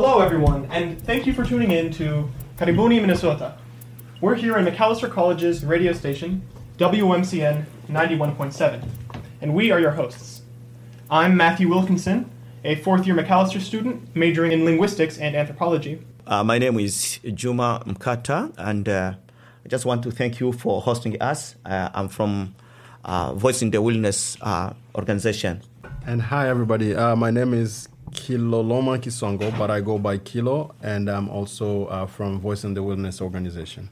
Hello, everyone, and thank you for tuning in to Karibuni, Minnesota. We're here in Macalester College's radio station, WMCN 91.7, and we are your hosts. I'm Matthew Wilkinson, a fourth year Macalester student majoring in linguistics and anthropology. Uh, my name is Juma Mkata, and uh, I just want to thank you for hosting us. Uh, I'm from uh, Voice in the Wilderness uh, organization. And hi, everybody. Uh, my name is Kiloloma Kisongo, but I go by Kilo, and I'm also uh, from Voice in the Wilderness organization.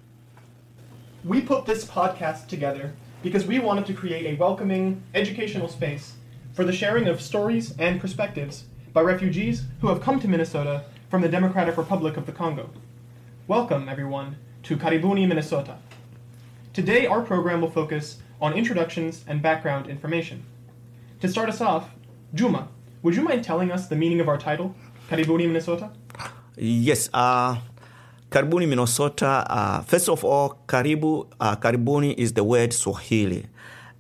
We put this podcast together because we wanted to create a welcoming, educational space for the sharing of stories and perspectives by refugees who have come to Minnesota from the Democratic Republic of the Congo. Welcome, everyone, to Karibuni, Minnesota. Today, our program will focus on introductions and background information. To start us off, Juma, would you mind telling us the meaning of our title, Karibuni, Minnesota? Yes, uh, Karibuni, Minnesota. Uh, first of all, Karibu, uh, Karibuni is the word Swahili.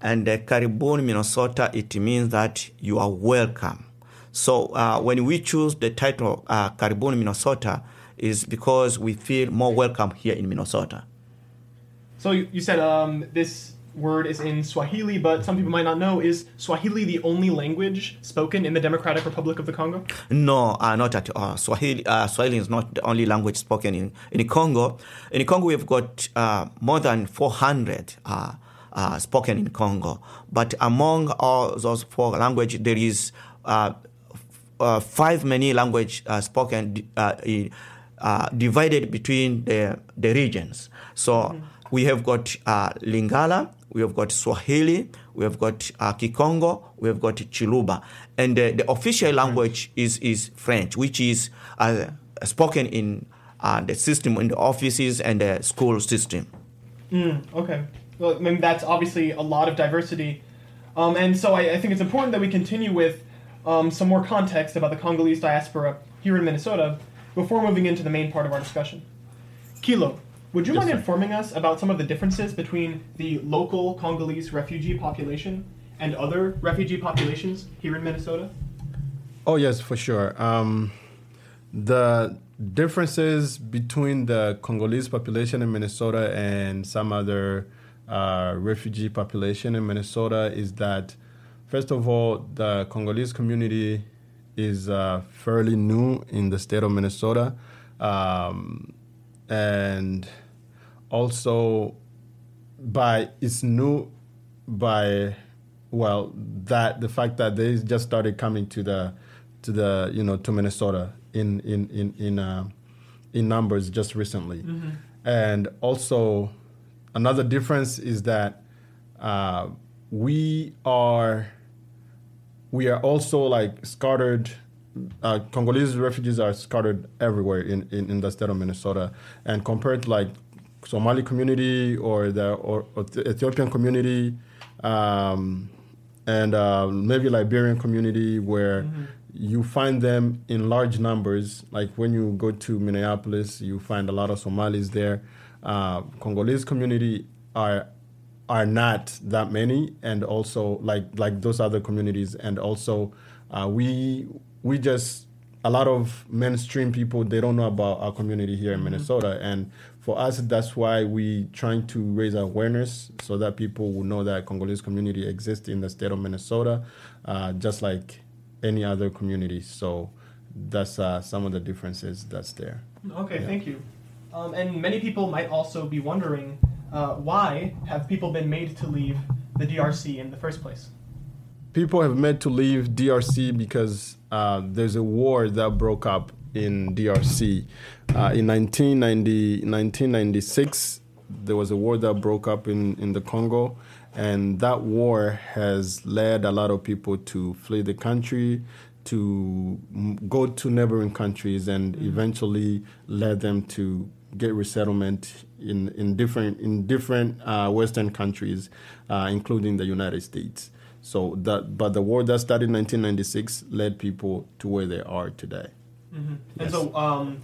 And uh, Karibuni, Minnesota, it means that you are welcome. So uh, when we choose the title uh, Karibuni, Minnesota, is because we feel more welcome here in Minnesota. So you, you said um, this word is in Swahili, but some people might not know is Swahili the only language spoken in the Democratic Republic of the Congo? No, uh, not at all. Swahili, uh, Swahili is not the only language spoken in, in Congo. In Congo, we've got uh, more than 400 uh, uh, spoken in Congo. But among all those four languages, there is uh, uh, five many language uh, spoken uh, in, uh, divided between the, the regions. So mm-hmm. we have got uh, Lingala, we have got Swahili, we have got uh, Kikongo, we have got Chiluba, and the official language is is French, which is spoken in the system in the offices and the school system. Mm, okay, well, I mean that's obviously a lot of diversity, um, and so I, I think it's important that we continue with um, some more context about the Congolese diaspora here in Minnesota before moving into the main part of our discussion. Kilo, would you yes, mind sir. informing us about some of the differences between the local Congolese refugee population and other refugee populations here in Minnesota? Oh, yes, for sure. Um, the differences between the Congolese population in Minnesota and some other uh, refugee population in Minnesota is that First of all, the Congolese community is uh, fairly new in the state of Minnesota. Um, and also, by it's new by well that the fact that they just started coming to the to the you know to Minnesota in in in in uh, in numbers just recently, mm-hmm. and also another difference is that uh, we are we are also like scattered. Uh, Congolese refugees are scattered everywhere in, in, in the state of Minnesota, and compared to like Somali community or the or, or the Ethiopian community, um, and uh, maybe Liberian community where mm-hmm. you find them in large numbers. Like when you go to Minneapolis, you find a lot of Somalis there. Uh, Congolese community are are not that many, and also like like those other communities, and also uh, we we just a lot of mainstream people they don't know about our community here in mm-hmm. Minnesota, and for us that's why we trying to raise awareness so that people will know that Congolese community exists in the state of Minnesota, uh, just like any other community. So that's uh, some of the differences that's there. Okay, yeah. thank you. Um, and many people might also be wondering uh, why have people been made to leave the DRC in the first place? People have made to leave DRC because uh, there's a war that broke up in DRC. Uh, in 1990, 1996, there was a war that broke up in, in the Congo, and that war has led a lot of people to flee the country, to go to neighboring countries, and mm-hmm. eventually led them to get resettlement in, in different in different uh, Western countries, uh, including the United States. So that, but the war that started in 1996 led people to where they are today. Mm-hmm. Yes. And so, um,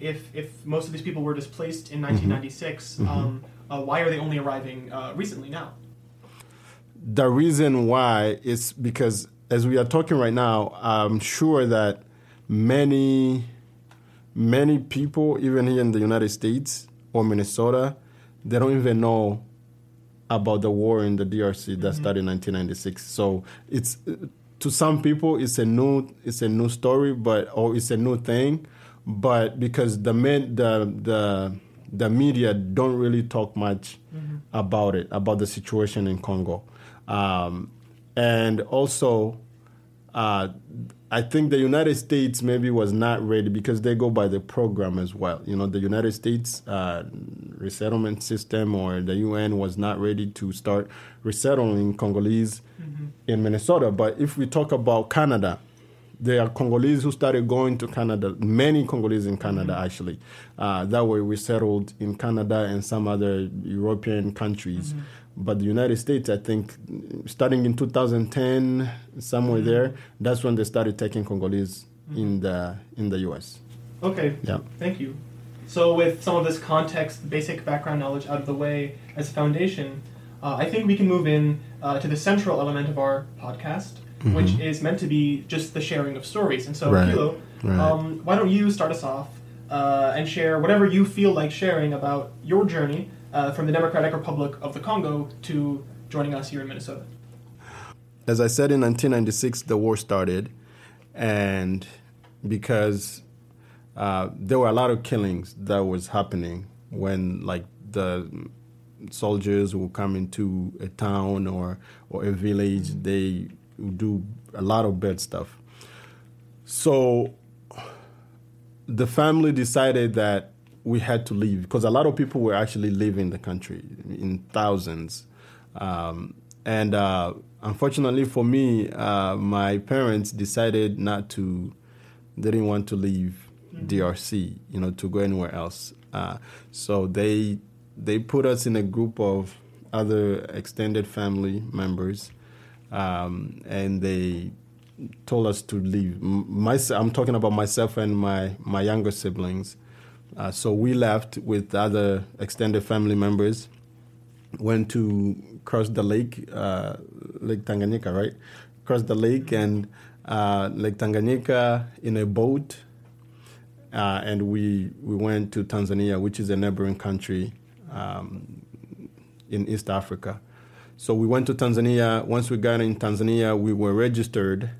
if if most of these people were displaced in 1996, mm-hmm. um, uh, why are they only arriving uh, recently now? The reason why is because as we are talking right now, I'm sure that many many people, even here in the United States or Minnesota, they don't even know about the war in the DRC that started in 1996. So it's to some people it's a new it's a new story, but or it's a new thing, but because the men the the the media don't really talk much about it about the situation in Congo, um, and also. Uh, I think the United States maybe was not ready because they go by the program as well. You know, the United States uh, resettlement system or the UN was not ready to start resettling Congolese in Minnesota. But if we talk about Canada, there are Congolese who started going to Canada, many Congolese in Canada actually. Uh, that way we settled in Canada and some other European countries. But the United States, I think, starting in 2010, somewhere there, that's when they started taking Congolese in the in the U.S. Okay. Yeah. Thank you. So, with some of this context, basic background knowledge out of the way as a foundation, uh, I think we can move in uh, to the central element of our podcast, which is meant to be just the sharing of stories. And so, Right. Kilo, Right. um, why don't you start us off uh, and share whatever you feel like sharing about your journey uh, from the Democratic Republic of the Congo to joining us here in Minnesota? as I said in 1996, the war started, and because uh, there were a lot of killings that was happening when like the soldiers will come into a town or or a village, they would do a lot of bad stuff. So the family decided that we had to leave because a lot of people were actually leaving the country in thousands. Um, and uh, unfortunately for me, uh, my parents decided not to, they didn't want to leave DRC, you know, to go anywhere else. Uh, so they they put us in a group of other extended family members, um, and they told us to leave. My, I'm talking about myself and my, my younger siblings. Uh, so we left with other extended family members, went to cross the lake, uh, Lake Tanganyika, right? Cross the lake and uh, Lake Tanganyika in a boat. Uh, and we, we went to Tanzania, which is a neighboring country um, in East Africa. So we went to Tanzania. Once we got in Tanzania, we were registered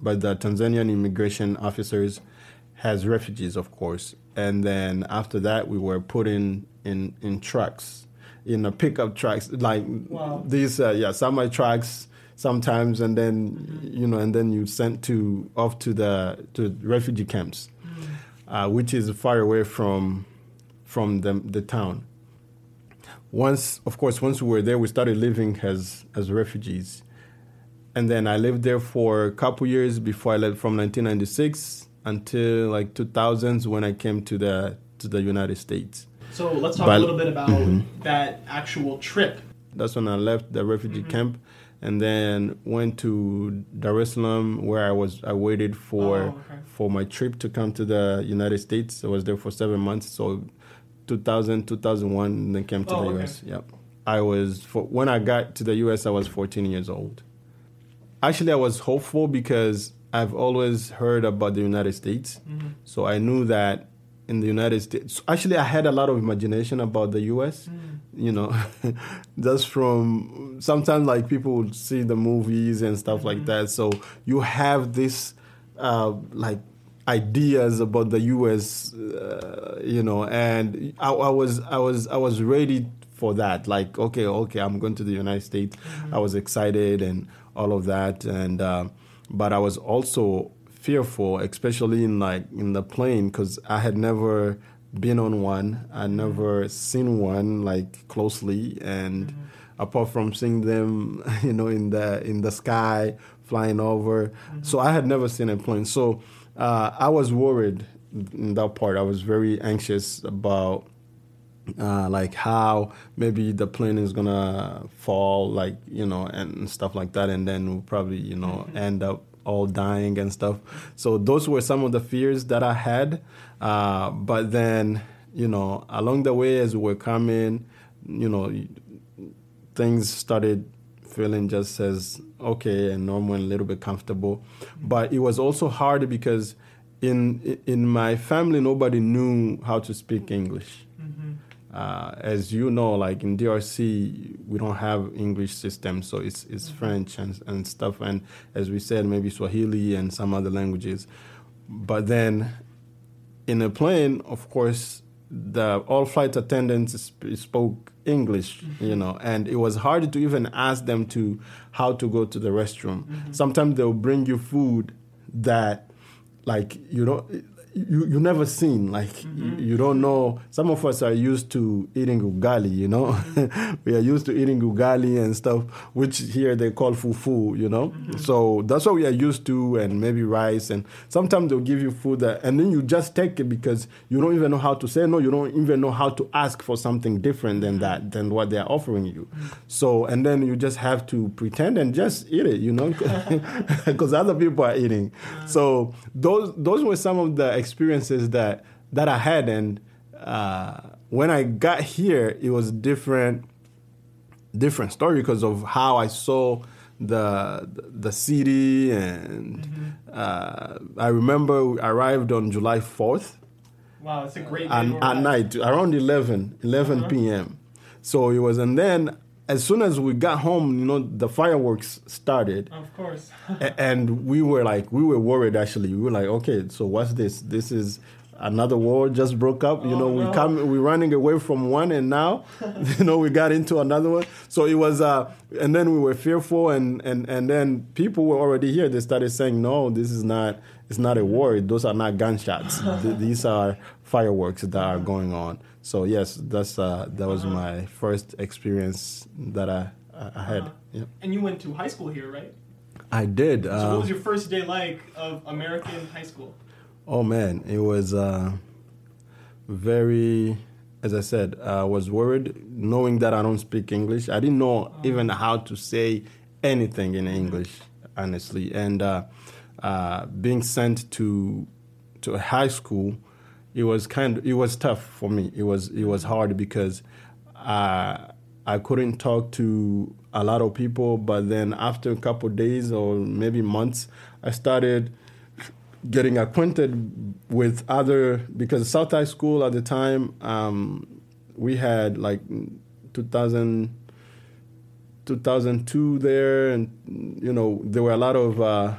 by the Tanzanian immigration officers as refugees, of course. And then after that, we were put in in, in trucks, in a pickup trucks, like Wow. these, uh, yeah, semi trucks sometimes, and then you know, and then you sent to off to the to refugee camps, uh, which is far away from from the the town once of course once we were there we started living as as refugees. And then i lived there for a couple years before i left from 1996 until like 2000s when i came to the to the united states. So, let's talk But- a little bit about mm-hmm. that actual trip. that's when i left the refugee mm-hmm. camp and then went to dar es salaam where i was i waited for Oh, okay. for my trip to come to the united states. I was there for seven months so 2000 2001 and then came to Oh, the okay. us yep. I was for, when i got to the us i was 14 years old. Actually i was hopeful because i've always heard about the united states. Mm-hmm. so i knew that in the united states actually i had a lot of imagination about the us you know just from sometimes like people would see the movies and stuff like that. So you have this uh, like ideas about the us uh, you know and I, I was i was i was ready for that. Like okay okay i'm going to the united states. I was excited and all of that. And uh, but i was also fearful especially in like in the plane because i had never been on one. I never seen one like closely. And apart from seeing them you know in the in the sky flying over. So i had never seen a plane. So uh, i was worried in that part i was very anxious about uh, like how maybe the plane is gonna fall, like you know, and stuff like that, and then we'll probably you know end up all dying and stuff. So those were some of the fears that I had. Uh, but then you know, along the way as we were coming, you know, things started feeling just as okay and normal and a little bit comfortable. But it was also hard because in in my family, nobody knew how to speak English. Mm-hmm. Uh, as you know, like in DRC, we don't have English system, so it's it's Mhm. French and and stuff, and as we said, maybe Swahili and some other languages. But then, in a plane, of course, the all flight attendants sp- spoke English, you Mhm. know, and it was hard to even ask them to how to go to the restroom. Mhm. Sometimes they'll bring you food that, like you know, you you never seen. Like Mhm. you, you don't know. Some of us are used to eating ugali, you know. we are used to eating ugali and stuff, which here they call fufu, you know. Mhm. So that's what we are used to, and maybe rice. And sometimes they'll give you food that, and then you just take it because you don't even know how to say no. You don't even know how to ask for something different than that, than what they are offering you. So, and then you just have to pretend and just eat it, you know, because other people are eating. So those those were some of the experiences that that I had, and uh, when I got here, it was different different story because of how I saw the the city, and Mm-hmm. uh, I remember we arrived on July fourth Wow, it's a great and at night around 11 11 Uh-huh. p.m so it was and then as soon as we got home you know the fireworks started. Of course. and we were like we were worried actually. We were like okay so what's this? This is another war just broke up you Oh, know we no. come we're running away from one and now you know we got into another one so it was uh and then we were fearful and and and then people were already here they started saying no this is not it's not a war those are not gunshots Th- these are fireworks that are going on so yes that's uh that was Uh-huh. my first experience that i i had Uh-huh. yeah And you went to high school here, right? i did So uh, what was your first day like of American high school? Oh man, it was uh, very, as I said, I was worried knowing that I don't speak English. I didn't know even how to say anything in English, honestly. And uh, uh, being sent to to a high school, it was kind. It was tough for me. It was it was hard because I I couldn't talk to a lot of people. But then after a couple days or maybe months, I started getting acquainted with other because South High School at the time um, we had like 2000 2002 there and you know there were a lot of uh,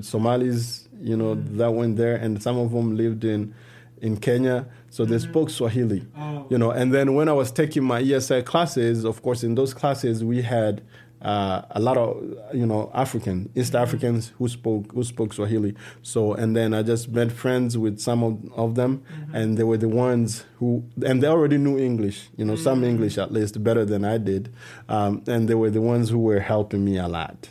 Somalis you know that went there and some of them lived in in Kenya. So they spoke Swahili Oh. you know and then when I was taking my ESL classes of course in those classes we had uh, a lot of you know African East Africans who spoke who spoke Swahili. So and then I just made friends with some of, of them, and they were the ones who and they already knew English, you know, some English at least better than I did, um, and they were the ones who were helping me a lot.